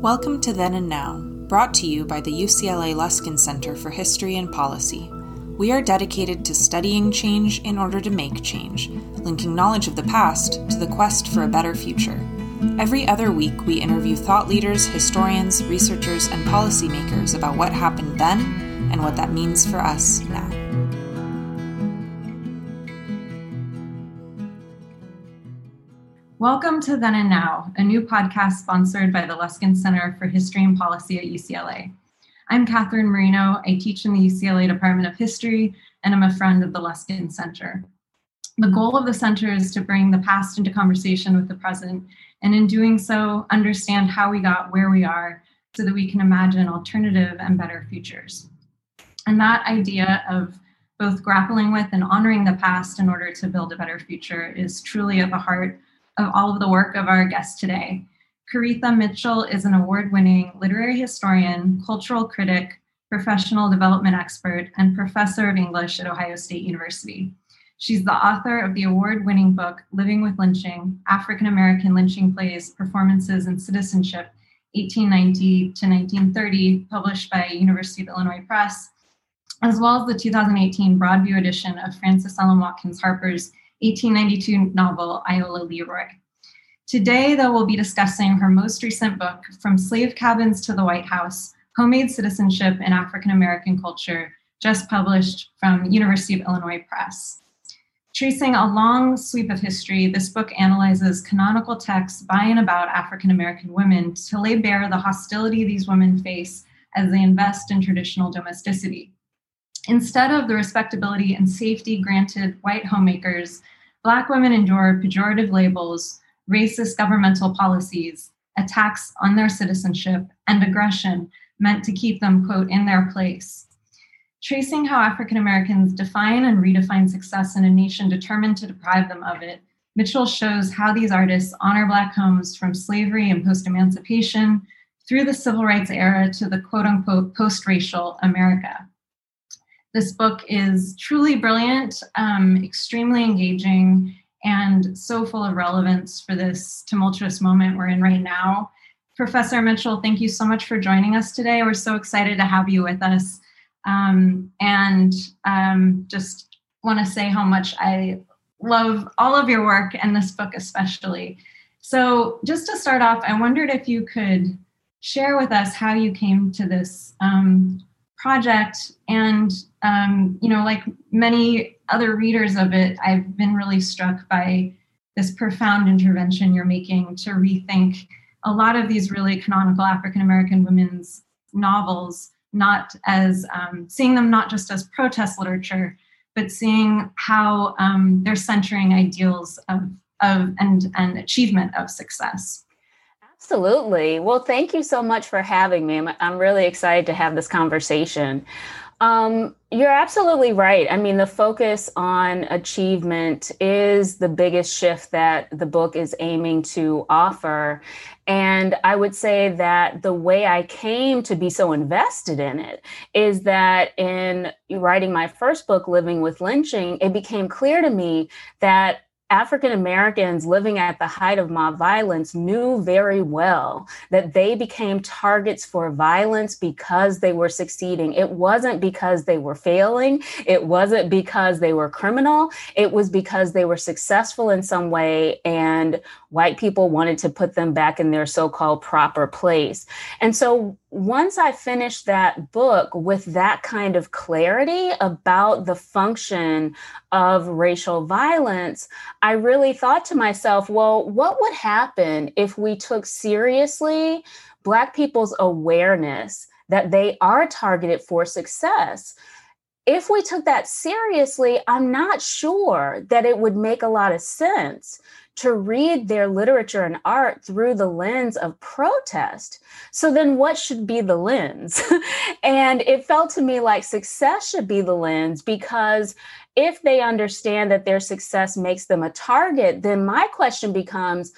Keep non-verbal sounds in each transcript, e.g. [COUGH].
Welcome to Then and Now, brought to you by the UCLA Luskin Center for History and Policy. We are dedicated to studying change in order to make change, linking knowledge of the past to the quest for a better future. Every other week, we interview thought leaders, historians, researchers, and policymakers about what happened then and what that means for us now. Welcome to Then and Now, a new podcast sponsored by the Luskin Center for History and Policy at UCLA. I'm Katherine Marino. I teach in the UCLA Department of History and I'm a friend of the Luskin Center. The goal of the center is to bring the past into conversation with the present, and in doing so, understand how we got where we are so that we can imagine alternative and better futures. And that idea of both grappling with and honoring the past in order to build a better future is truly at the heart of all of the work of our guest today. Koritha Mitchell is an award winning literary historian, cultural critic, professional development expert, and professor of English at Ohio State University. She's the author of the award winning book, Living with Lynching African American Lynching Plays, Performances, and Citizenship, 1890 to 1930, published by University of Illinois Press, as well as the 2018 Broadview edition of Frances Ellen Watkins Harper's 1892 novel, Iola Leroy. Today, though, we'll be discussing her most recent book, From Slave Cabins to the White House Homemade Citizenship in African American Culture, just published from University of Illinois Press. Tracing a long sweep of history, this book analyzes canonical texts by and about African American women to lay bare the hostility these women face as they invest in traditional domesticity. Instead of the respectability and safety granted white homemakers, Black women endure pejorative labels, racist governmental policies, attacks on their citizenship, and aggression meant to keep them, quote, in their place. Tracing how African Americans define and redefine success in a nation determined to deprive them of it, Mitchell shows how these artists honor Black homes from slavery and post emancipation through the civil rights era to the quote unquote post racial America. This book is truly brilliant, um, extremely engaging, and so full of relevance for this tumultuous moment we're in right now. Professor Mitchell, thank you so much for joining us today. We're so excited to have you with us. Um, and um, just want to say how much I love all of your work and this book especially. So, just to start off, I wondered if you could share with us how you came to this um, project and um, you know like many other readers of it i've been really struck by this profound intervention you're making to rethink a lot of these really canonical african american women's novels not as um, seeing them not just as protest literature but seeing how um, they're centering ideals of, of and, and achievement of success Absolutely. Well, thank you so much for having me. I'm, I'm really excited to have this conversation. Um, you're absolutely right. I mean, the focus on achievement is the biggest shift that the book is aiming to offer. And I would say that the way I came to be so invested in it is that in writing my first book, Living with Lynching, it became clear to me that African Americans living at the height of mob violence knew very well that they became targets for violence because they were succeeding. It wasn't because they were failing, it wasn't because they were criminal, it was because they were successful in some way and white people wanted to put them back in their so called proper place. And so once I finished that book with that kind of clarity about the function of racial violence, I really thought to myself, well, what would happen if we took seriously Black people's awareness that they are targeted for success? If we took that seriously, I'm not sure that it would make a lot of sense to read their literature and art through the lens of protest. So then what should be the lens? [LAUGHS] and it felt to me like success should be the lens because if they understand that their success makes them a target, then my question becomes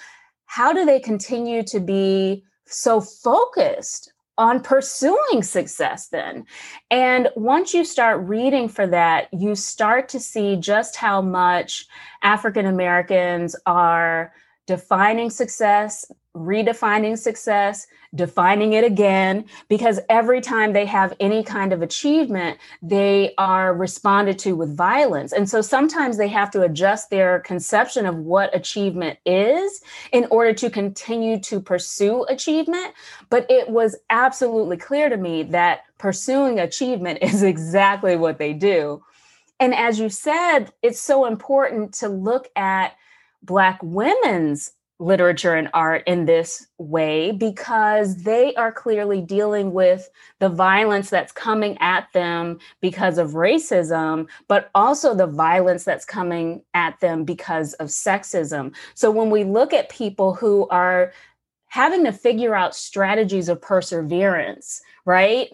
how do they continue to be so focused on pursuing success then. And once you start reading for that, you start to see just how much African Americans are defining success, redefining success, defining it again, because every time they have any kind of achievement, they are responded to with violence. And so sometimes they have to adjust their conception of what achievement is in order to continue to pursue achievement. But it was absolutely clear to me that pursuing achievement [LAUGHS] is exactly what they do. And as you said, it's so important to look at Black women's literature and art in this way because they are clearly dealing with the violence that's coming at them because of racism, but also the violence that's coming at them because of sexism. So when we look at people who are having to figure out strategies of perseverance, right?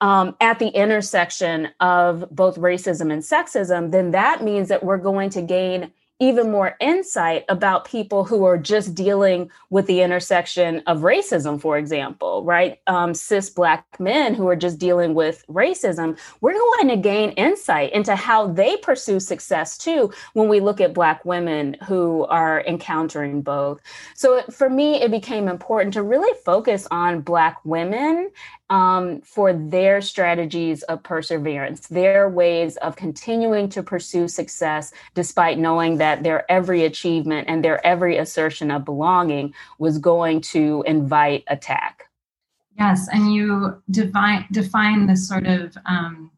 Um, at the intersection of both racism and sexism, then that means that we're going to gain even more insight about people who are just dealing with the intersection of racism, for example, right? Um, cis Black men who are just dealing with racism, we're going to gain insight into how they pursue success too when we look at Black women who are encountering both. So for me, it became important to really focus on Black women um, for their strategies of perseverance, their ways of continuing to pursue success despite knowing that their every achievement and their every assertion of belonging was going to invite attack. Yes, and you define define this sort of um,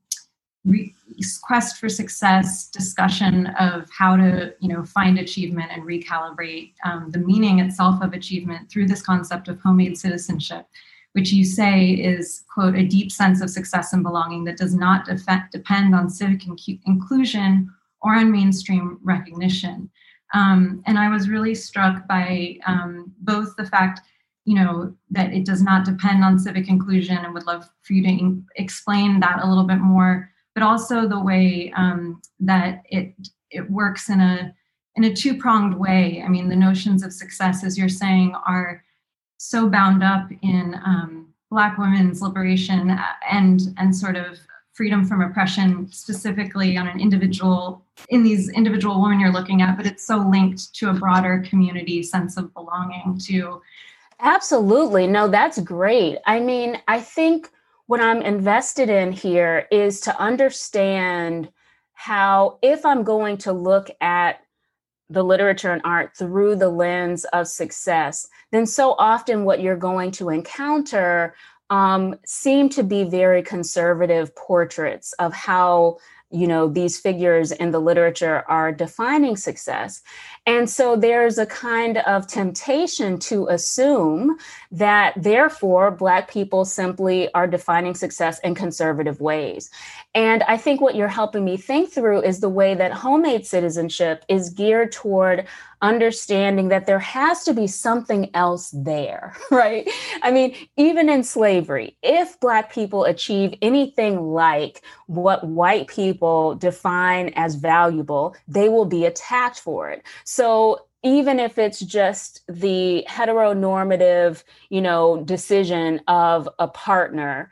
re- quest for success discussion of how to you know find achievement and recalibrate um, the meaning itself of achievement through this concept of homemade citizenship which you say is, quote, a deep sense of success and belonging that does not defect, depend on civic inc- inclusion or on mainstream recognition. Um, and I was really struck by um, both the fact, you know, that it does not depend on civic inclusion, and would love for you to in- explain that a little bit more, but also the way um, that it it works in a in a two pronged way. I mean, the notions of success, as you're saying, are so bound up in um, Black women's liberation uh, and and sort of freedom from oppression, specifically on an individual in these individual women you're looking at, but it's so linked to a broader community sense of belonging to. Absolutely, no, that's great. I mean, I think what I'm invested in here is to understand how if I'm going to look at the literature and art through the lens of success, then so often what you're going to encounter um, seem to be very conservative portraits of how you know these figures in the literature are defining success. And so there's a kind of temptation to assume that therefore black people simply are defining success in conservative ways and i think what you're helping me think through is the way that homemade citizenship is geared toward understanding that there has to be something else there, [LAUGHS] right? I mean, even in slavery, if Black people achieve anything like what white people define as valuable, they will be attacked for it. So even if it's just the heteronormative, you know, decision of a partner,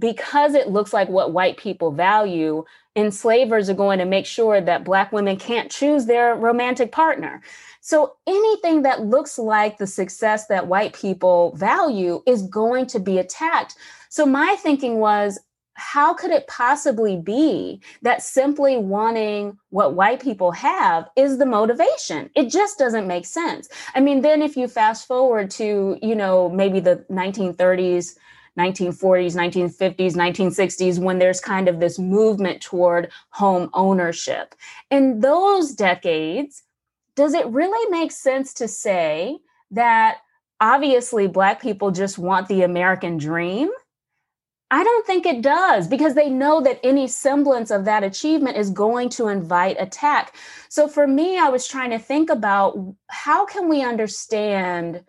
because it looks like what white people value, enslavers are going to make sure that black women can't choose their romantic partner. So anything that looks like the success that white people value is going to be attacked. So my thinking was, how could it possibly be that simply wanting what white people have is the motivation it just doesn't make sense i mean then if you fast forward to you know maybe the 1930s 1940s 1950s 1960s when there's kind of this movement toward home ownership in those decades does it really make sense to say that obviously Black people just want the American dream? I don't think it does because they know that any semblance of that achievement is going to invite attack. So for me, I was trying to think about how can we understand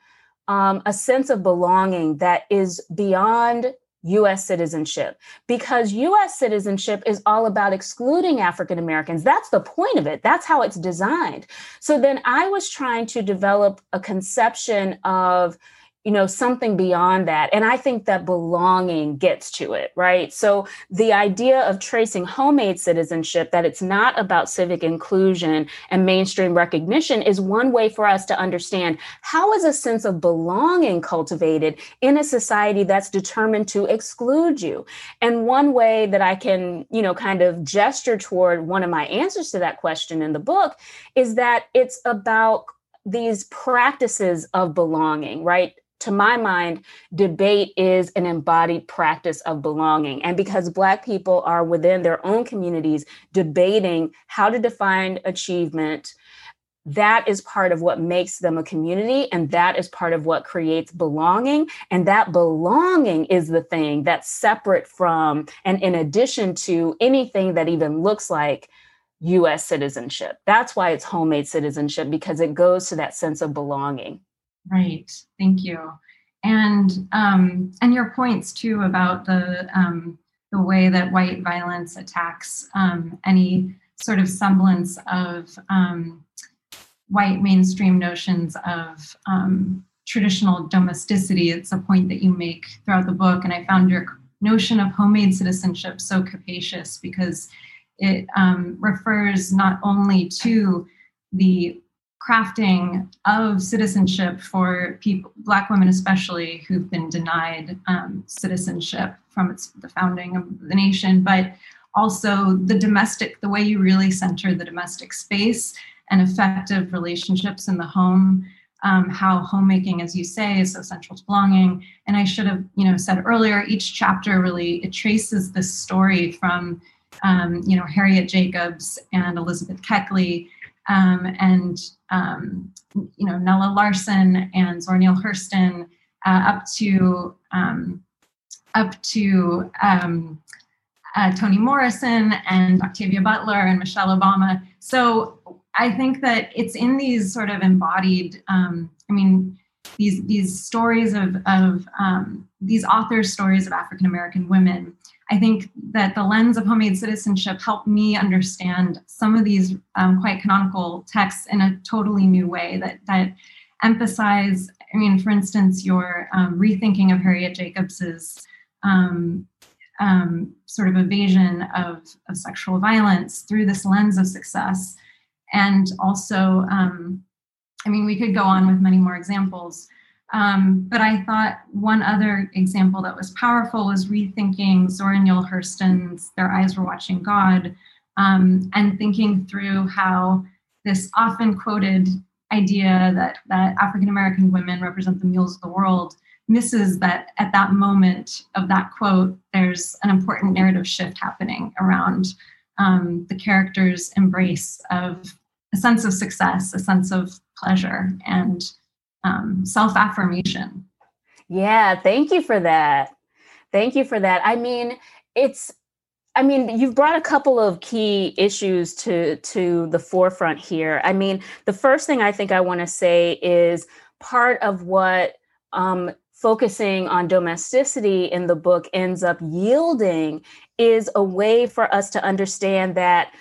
um, a sense of belonging that is beyond US citizenship because US citizenship is all about excluding African Americans. That's the point of it. That's how it's designed. So then I was trying to develop a conception of you know something beyond that. And i think that belonging gets to it right? So the idea of tracing homemade citizenship that it's not about civic inclusion and mainstream recognition is one way for us to understand how is a sense of belonging cultivated in a society that's determined to exclude you. And one way that i can you know kind of gesture toward one of my answers to that question in the book is that it's about these practices of belonging, right? To my mind, debate is an embodied practice of belonging. And because Black people are within their own communities debating how to define achievement, that is part of what makes them a community. And that is part of what creates belonging. And that belonging is the thing that's separate from and in addition to anything that even looks like US citizenship. That's why it's homemade citizenship, because it goes to that sense of belonging. Right. Thank you. And um, and your points too about the um, the way that white violence attacks um, any sort of semblance of um, white mainstream notions of um, traditional domesticity. It's a point that you make throughout the book, and I found your notion of homemade citizenship so capacious because it um, refers not only to the crafting of citizenship for people, Black women especially, who've been denied um, citizenship from its the founding of the nation, but also the domestic, the way you really center the domestic space and effective relationships in the home. Um, how homemaking, as you say, is so central to belonging. And I should have, you know, said earlier, each chapter really it traces this story from, um, you know, Harriet Jacobs and Elizabeth Keckley um, and um, you know Nella Larsen and Zora Neale Hurston uh, up to um, up to um, uh, Toni Morrison and Octavia Butler and Michelle Obama. So I think that it's in these sort of embodied. Um, I mean, these these stories of of um, these authors' stories of African American women I think that the lens of homemade citizenship helped me understand some of these um, quite canonical texts in a totally new way that that emphasize. I mean, for instance, your um, rethinking of Harriet Jacobs's um, um, sort of evasion of, of sexual violence through this lens of success, and also, um, I mean, we could go on with many more examples. Um, but I thought one other example that was powerful was rethinking Zora Neale Hurston's Their Eyes Were Watching God um, and thinking through how this often quoted idea that, that African American women represent the mules of the world misses that at that moment of that quote, there's an important narrative shift happening around um, the character's embrace of a sense of success, a sense of pleasure, and um, self affirmation. Yeah, thank you for that. Thank you for that. I mean, it's I mean, you've brought a couple of key issues to to the forefront here. I mean, the first thing I think I want to say is part of what um, focusing on domesticity in the book ends up yielding is a way for us to understand that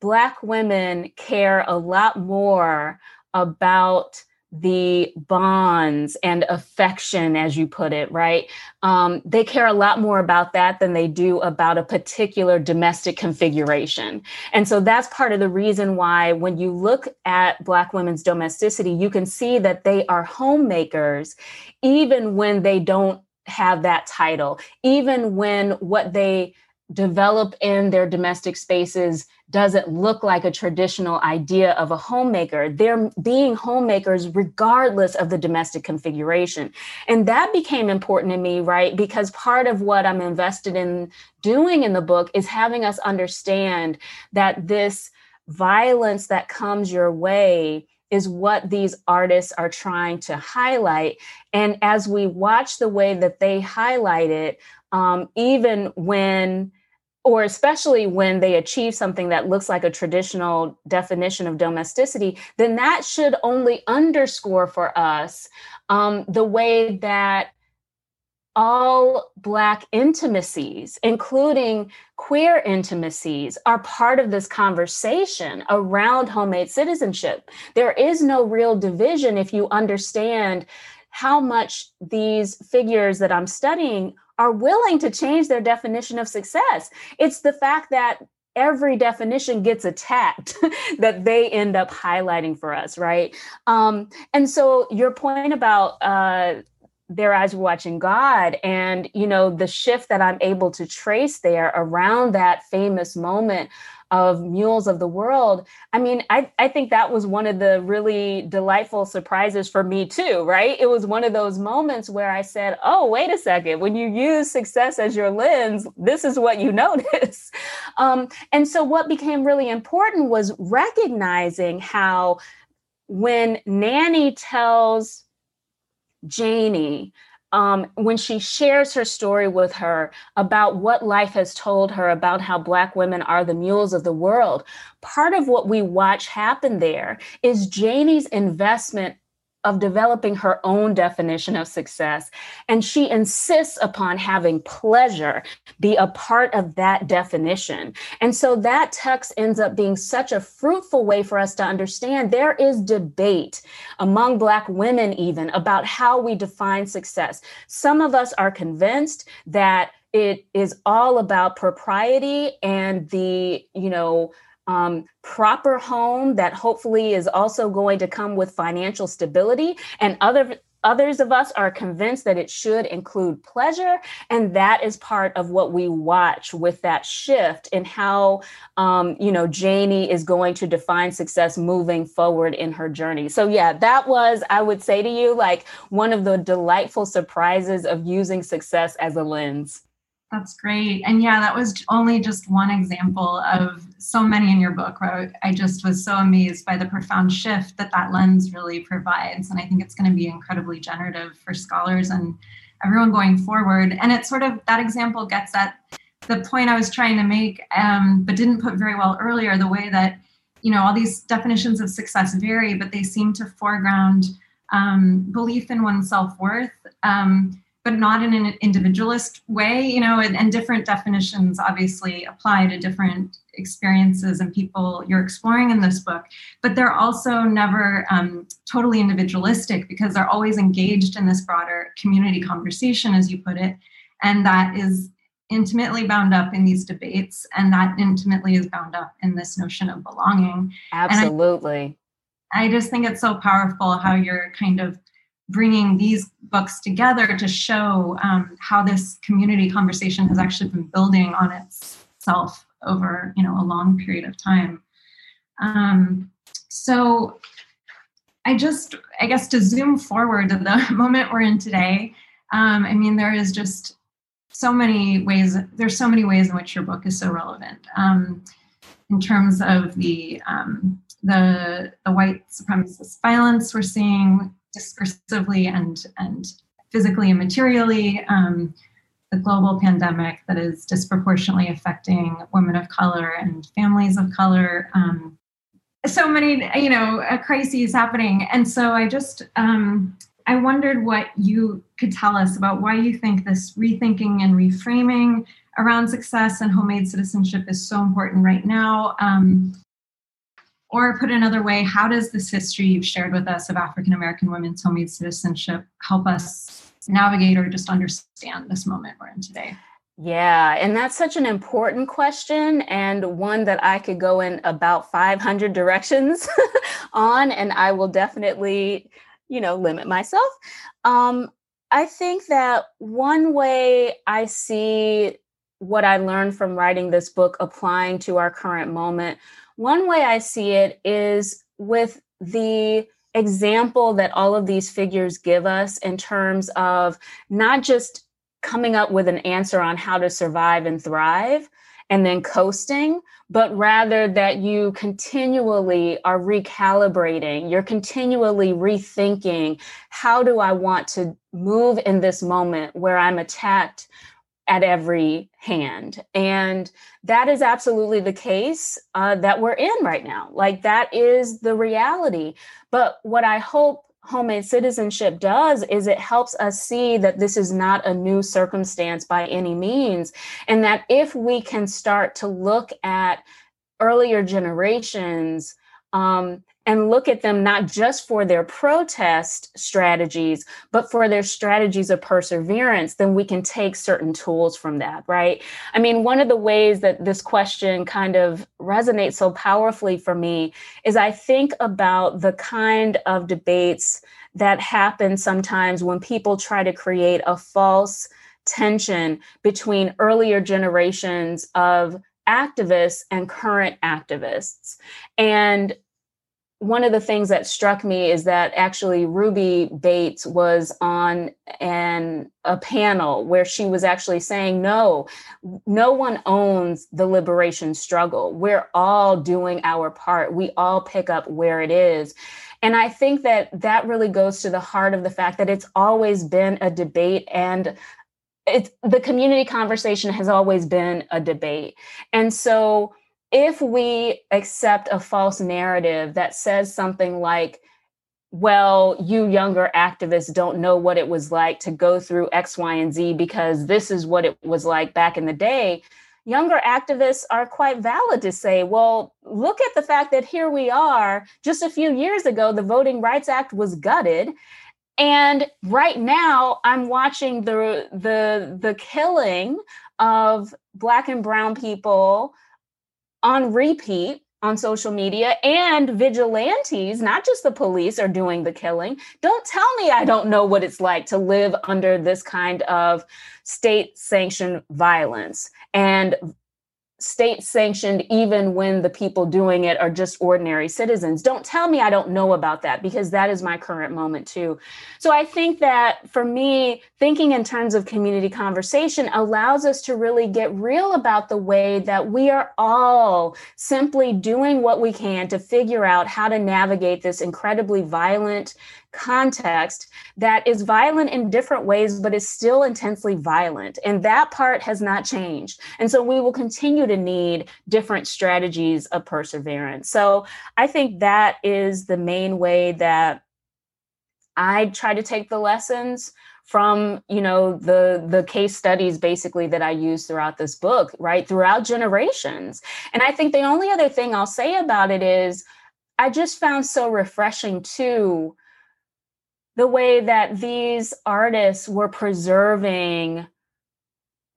Black women care a lot more about the bonds and affection, as you put it, right? Um, they care a lot more about that than they do about a particular domestic configuration. And so that's part of the reason why, when you look at Black women's domesticity, you can see that they are homemakers, even when they don't have that title, even when what they develop in their domestic spaces doesn't look like a traditional idea of a homemaker. They're being homemakers regardless of the domestic configuration. And that became important to me, right? Because part of what I'm invested in doing in the book is having us understand that this violence that comes your way is what these artists are trying to highlight. And as we watch the way that they highlight it, um, even when or especially when they achieve something that looks like a traditional definition of domesticity, then that should only underscore for us um, the way that all Black intimacies, including queer intimacies, are part of this conversation around homemade citizenship. There is no real division if you understand how much these figures that I'm studying are willing to change their definition of success. It's the fact that every definition gets attacked [LAUGHS] that they end up highlighting for us, right? Um, and so your point about uh, their eyes were watching God, and you know the shift that I'm able to trace there around that famous moment of mules of the world i mean I, I think that was one of the really delightful surprises for me too right? It was one of those moments where i said oh wait a second. When you use success as your lens this is what you [LAUGHS] notice. Um, and so what became really important was recognizing how when nanny tells janie um, when she shares her story with her about what life has told her about how Black women are the mules of the world, part of what we watch happen there is Janie's investment of developing her own definition of success. And she insists upon having pleasure be a part of that definition. And so that text ends up being such a fruitful way for us to understand there is debate among Black women, even about how we define success. Some of us are convinced that it is all about propriety and the, you know, um, proper home that hopefully is also going to come with financial stability. And other others of us are convinced that it should include pleasure. And that is part of what we watch with that shift in how um, you know janie is going to define success moving forward in her journey. So yeah that was i would say to you like one of the delightful surprises of using success as a lens that's great. And yeah, that was only just one example of so many in your book where I just was so amazed by the profound shift that that lens really provides. And I think it's going to be incredibly generative for scholars and everyone going forward. And it sort of, that example gets at the point I was trying to make, um, but didn't put very well earlier the way that, you know, all these definitions of success vary, but they seem to foreground um, belief in one's self worth. Um, but not in an individualist way, you know, and, and, different definitions obviously apply to different experiences and people you're exploring in this book. But they're also never um, totally individualistic because they're always engaged in this broader community conversation, as you put it. And that is intimately bound up in these debates, and that intimately is bound up in this notion of belonging. Absolutely. I, I just think it's so powerful how you're kind of bringing these books together to show um, how this community conversation has actually been building on itself over you know a long period of time. Um, so i just i guess to zoom forward to the [LAUGHS] moment we're in today um, i mean there is just so many ways there's so many ways in which your book is so relevant. Um, in terms of the um, the the white supremacist violence we're seeing discursively and and physically and materially um, the global pandemic that is disproportionately affecting women of color and families of color. Um, so many you know uh, crises happening. And so i just um, i wondered what you could tell us about why you think this rethinking and reframing around success and homemade citizenship is so important right now. Um, or put another way, how does this history you've shared with us of African American women's homemade citizenship help us navigate or just understand this moment we're in today? Yeah, and that's such an important question and one that I could go in about 500 directions [LAUGHS] on, and I will definitely, you know, limit myself. Um, I think that one way I see what I learned from writing this book applying to our current moment one way I see it is with the example that all of these figures give us in terms of not just coming up with an answer on how to survive and thrive and then coasting, but rather that you continually are recalibrating, you're continually rethinking how do I want to move in this moment where I'm attacked at every hand. And that is absolutely the case uh, that we're in right now. Like, that is the reality. But what I hope homemade citizenship does is it helps us see that this is not a new circumstance by any means. And that if we can start to look at earlier generations um, and look at them not just for their protest strategies, but for their strategies of perseverance, then we can take certain tools from that, right? I mean, one of the ways that this question kind of resonates so powerfully for me is I think about the kind of debates that happen sometimes when people try to create a false tension between earlier generations of activists and current activists. And one of the things that struck me is that actually Ruby Bates was on an a panel where she was actually saying no no one owns the liberation struggle. We're all doing our part. We all pick up where it is. And I think that that really goes to the heart of the fact that it's always been a debate and it's the community conversation has always been a debate. And so if we accept a false narrative that says something like, well, you younger activists don't know what it was like to go through X, Y, and Z because this is what it was like back in the day, younger activists are quite valid to say, well, look at the fact that here we are. Just a few years ago, the Voting Rights Act was gutted. And right now, I'm watching the the the killing of black and brown people on repeat on social media and vigilantes, not just the police, are doing the killing. Don't tell me I don't know what it's like to live under this kind of state sanctioned violence and state sanctioned even when the people doing it are just ordinary citizens. Don't tell me I don't know about that because that is my current moment too. So I think that for me, thinking in terms of community conversation allows us to really get real about the way that we are all simply doing what we can to figure out how to navigate this incredibly violent context that is violent in different ways, but is still intensely violent. And that part has not changed. And so we will continue to need different strategies of perseverance. So I think that is the main way that I try to take the lessons from you know the the case studies basically that i use throughout this book right throughout generations and i think the only other thing i'll say about it is i just found so refreshing too the way that these artists were preserving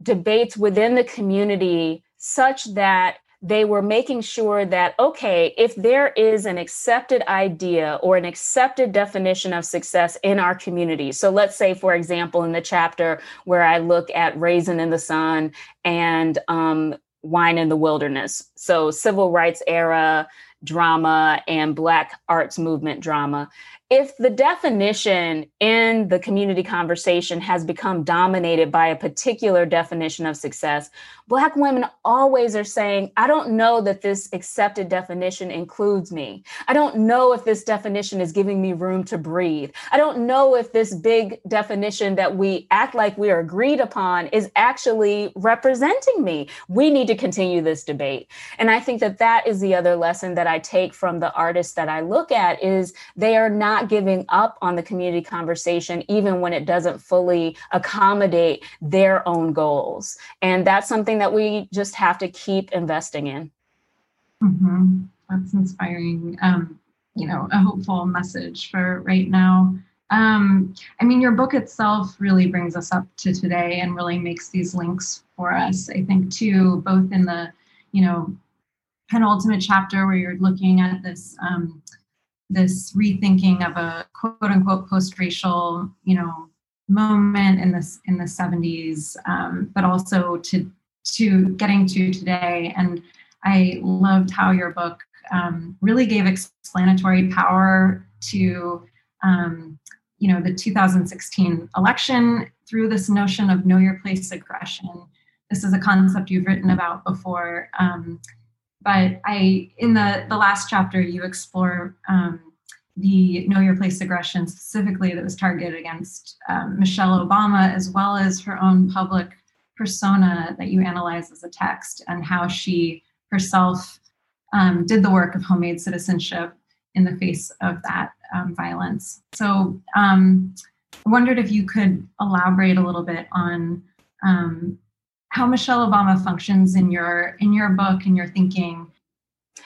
debates within the community such that they were making sure that, okay, if there is an accepted idea or an accepted definition of success in our community. So let's say, for example, in the chapter where I look at Raisin in the Sun and um, Wine in the Wilderness. So civil rights era drama and Black arts movement drama if the definition in the community conversation has become dominated by a particular definition of success, Black women always are saying, I don't know that this accepted definition includes me. I don't know if this definition is giving me room to breathe. I don't know if this big definition that we act like we are agreed upon is actually representing me. We need to continue this debate. And I think that that is the other lesson that I take from the artists that I look at is they are not giving up on the community conversation, even when it doesn't fully accommodate their own goals. And that's something something that we just have to keep investing in. Mm-hmm. That's inspiring. Um, you know, a hopeful message for right now. Um, I mean, your book itself really brings us up to today and really makes these links for us. I think too, both in the, you know, penultimate chapter where you're looking at this um, this rethinking of a quote unquote post-racial, you know, moment in this in the 70s, um, but also to to getting to today. And I loved how your book um, really gave explanatory power to, um, you know, the 2016 election through this notion of know your place aggression. This is a concept you've written about before. But I, in the, the last chapter, you explore um, the know your place aggression specifically that was targeted against um, Michelle Obama, as well as her own public persona that you analyze as a text and how she herself um, did the work of homemade citizenship in the face of that um, violence. So um, I wondered if you could elaborate a little bit on um, how Michelle Obama functions in your in your book and your thinking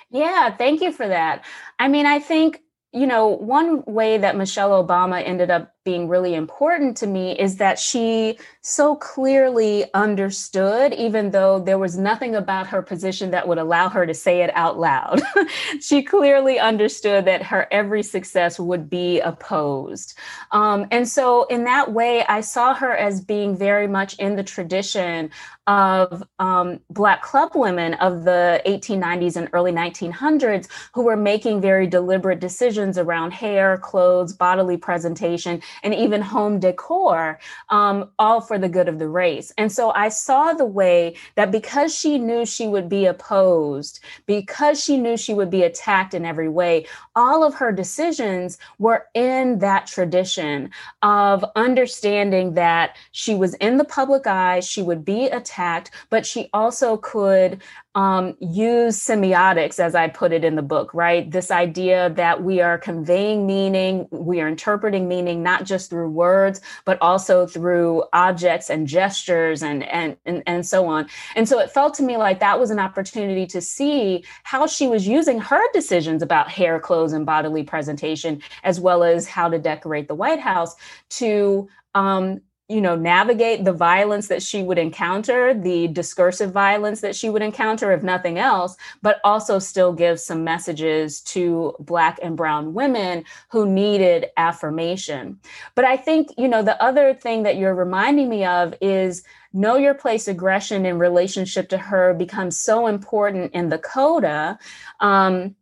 Yeah, thank you for that. I mean, I think you know, one way that Michelle Obama ended up being really important to me is that she so clearly understood, even though there was nothing about her position that would allow her to say it out loud. [LAUGHS] she clearly understood that her every success would be opposed. Um, and so, in that way, I saw her as being very much in the tradition of um, Black club women of the 1890s and early 1900s who were making very deliberate decisions around hair, clothes, bodily presentation, and even home decor, um, all for the good of the race. And so I saw the way that because she knew she would be opposed, because she knew she would be attacked in every way, all of her decisions were in that tradition of understanding that she was in the public eye, she would be attacked, but she also could um, use semiotics, as I put it in the book, right? This idea that we are conveying meaning, we are interpreting meaning not just through words, but also through objects and gestures and, and, and, and so on. And so it felt to me like that was an opportunity to see how she was using her decisions about hair, clothes, and bodily presentation, as well as how to decorate the White House to um, you know navigate the violence that she would encounter the discursive violence that she would encounter if nothing else but also still give some messages to black and brown women who needed affirmation. But i think you know the other thing that you're reminding me of is know your place aggression in relationship to her becomes so important in the coda um,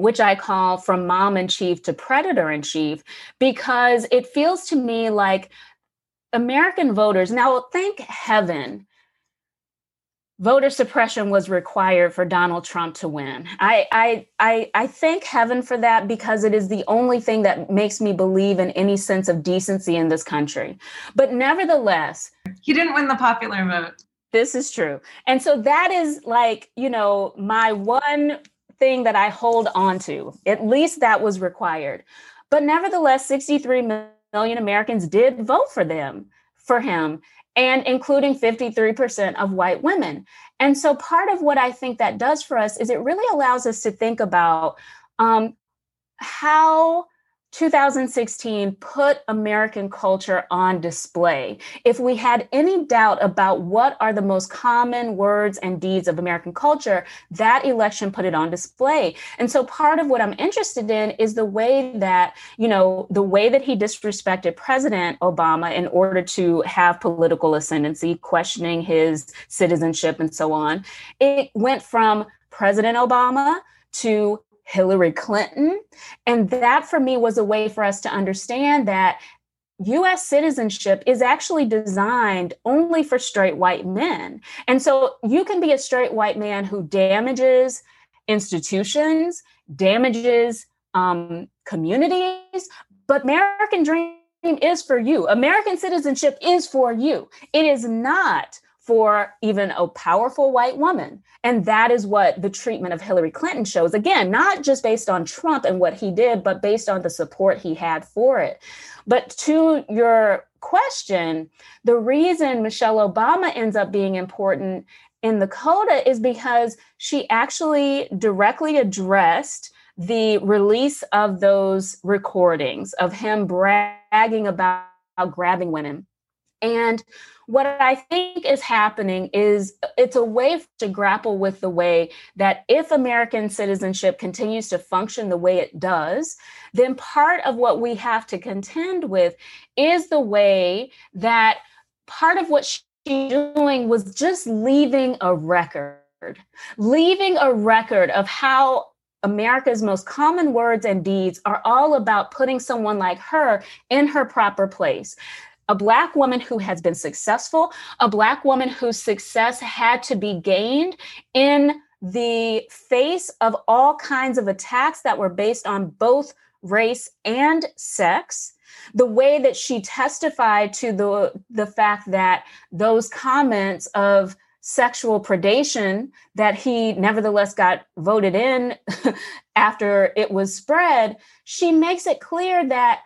which I call from mom in chief to predator in chief, because it feels to me like American voters, now thank heaven, voter suppression was required for Donald Trump to win. I, I, I, I thank heaven for that because it is the only thing that makes me believe in any sense of decency in this country. But nevertheless, he didn't win the popular vote. This is true. And so that is like, you know, my one thing that I hold on to. At least that was required. But nevertheless, 63 million million Americans did vote for them, for him, and including 53% of white women. And so part of what I think that does for us is it really allows us to think about um, how 2016 put American culture on display. If we had any doubt about what are the most common words and deeds of American culture, that election put it on display. And so part of what I'm interested in is the way that, you know, the way that he disrespected President Obama in order to have political ascendancy, questioning his citizenship and so on. It went from President Obama to Hillary Clinton. And that for me was a way for us to understand that US citizenship is actually designed only for straight white men. And so you can be a straight white man who damages institutions, damages um, communities, but American dream is for you. American citizenship is for you. It is not for even a powerful white woman. And that is what the treatment of Hillary Clinton shows. Again, not just based on Trump and what he did, but based on the support he had for it. But to your question, the reason Michelle Obama ends up being important in the coda is because she actually directly addressed the release of those recordings of him bragging about grabbing women. And what I think is happening is it's a way to grapple with the way that if American citizenship continues to function the way it does, then part of what we have to contend with is the way that part of what she's doing was just leaving a record, leaving a record of how America's most common words and deeds are all about putting someone like her in her proper place a Black woman who has been successful, a Black woman whose success had to be gained in the face of all kinds of attacks that were based on both race and sex. The way that she testified to the the fact that those comments of sexual predation that he nevertheless got voted in [LAUGHS] after it was spread she makes it clear that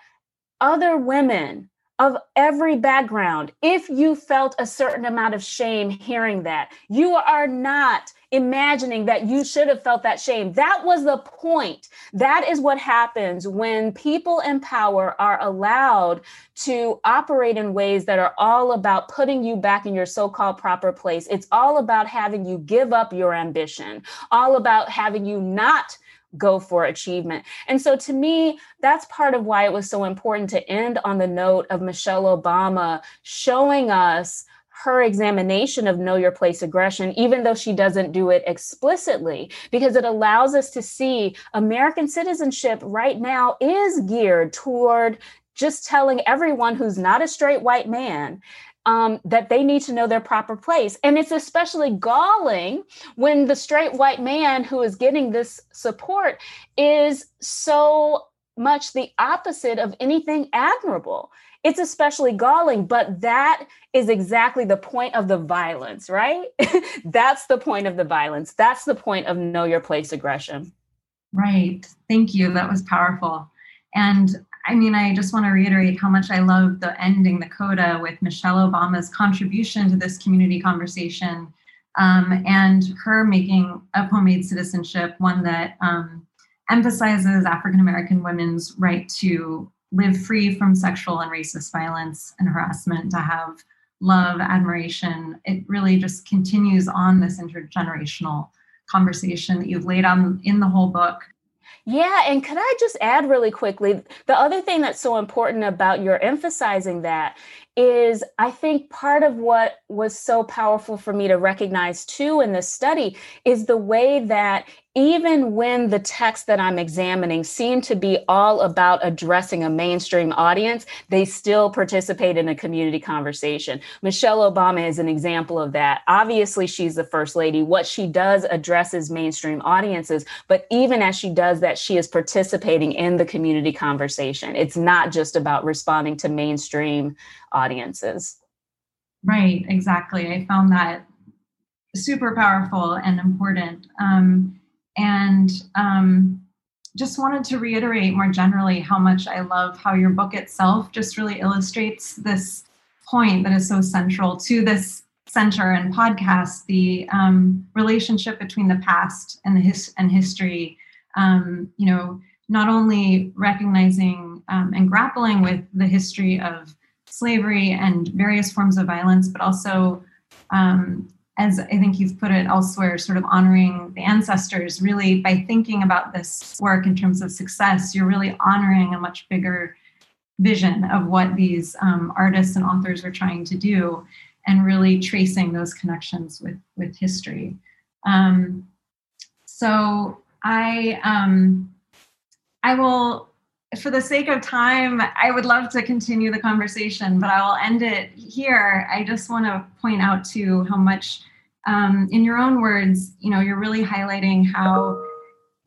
other women of every background, if you felt a certain amount of shame hearing that, you are not imagining that you should have felt that shame. That was the point. That is what happens when people in power are allowed to operate in ways that are all about putting you back in your so called proper place. It's all about having you give up your ambition, all about having you not go for achievement. And so to me, that's part of why it was so important to end on the note of Michelle Obama showing us her examination of know your place aggression, even though she doesn't do it explicitly, because it allows us to see American citizenship right now is geared toward just telling everyone who's not a straight white man um, that they need to know their proper place. And it's especially galling when the straight white man who is getting this support is so much the opposite of anything admirable. It's especially galling, but that is exactly the point of the violence, right? [LAUGHS] That's the point of the violence. That's the point of know your place aggression. Right. Thank you. That was powerful. And I mean, I just want to reiterate how much I love the ending the coda with Michelle Obama's contribution to this community conversation um, and her making of homemade citizenship one that um, emphasizes African American women's right to live free from sexual and racist violence and harassment, to have love, admiration. It really just continues on this intergenerational conversation that you've laid on in the whole book yeah, and could I just add really quickly the other thing that's so important about your emphasizing that is I think part of what was so powerful for me to recognize too in this study is the way that even when the texts that I'm examining seem to be all about addressing a mainstream audience, they still participate in a community conversation. Michelle Obama is an example of that. Obviously, she's the first lady. What she does addresses mainstream audiences, but even as she does that, she is participating in the community conversation. It's not just about responding to mainstream audiences. Right, exactly. I found that super powerful and important. Um, and um, just wanted to reiterate more generally how much I love how your book itself just really illustrates this point that is so central to this center and podcast the um, relationship between the past and the his and history um, you know not only recognizing um, and grappling with the history of slavery and various forms of violence but also um, as I think you've put it elsewhere, sort of honoring the ancestors, really by thinking about this work in terms of success, you're really honoring a much bigger vision of what these um, artists and authors are trying to do and really tracing those connections with, with history. Um, so I, um, I will for the sake of time, I would love to continue the conversation, but I will end it here. I just want to point out to how much, um, in your own words, you know, you're really highlighting how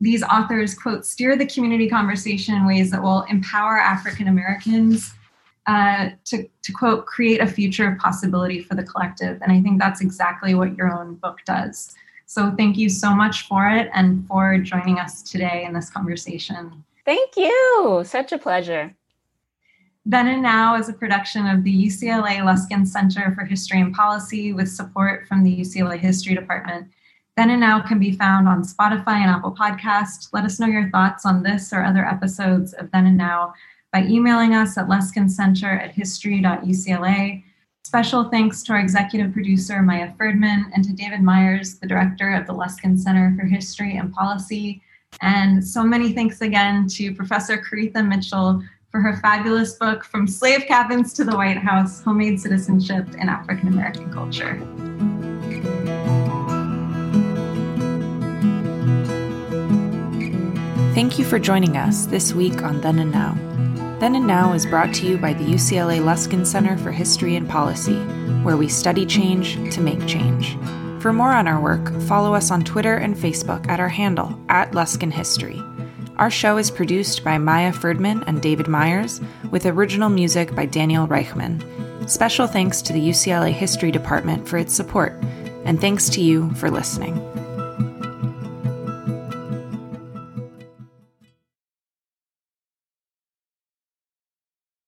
these authors quote steer the community conversation in ways that will empower African Americans uh, to, to quote create a future of possibility for the collective. And I think that's exactly what your own book does. So thank you so much for it and for joining us today in this conversation. Thank you. Such a pleasure. Then and Now is a production of the UCLA Luskin Center for History and Policy with support from the UCLA History Department. Then and Now can be found on Spotify and Apple Podcast. Let us know your thoughts on this or other episodes of Then and Now by emailing us at luskincenter at history.ucla. Special thanks to our executive producer, Maya Ferdman, and to David Myers, the director of the Luskin Center for History and Policy. And so many thanks again to Professor Koritha Mitchell for her fabulous book, From Slave Cabins to the White House Homemade Citizenship in African American Culture. Thank you for joining us this week on Then and Now. Then and Now is brought to you by the UCLA Luskin Center for History and Policy, where we study change to make change. For more on our work, follow us on Twitter and Facebook at our handle, at Luskin History. Our show is produced by Maya Ferdman and David Myers, with original music by Daniel Reichman. Special thanks to the UCLA History Department for its support, and thanks to you for listening.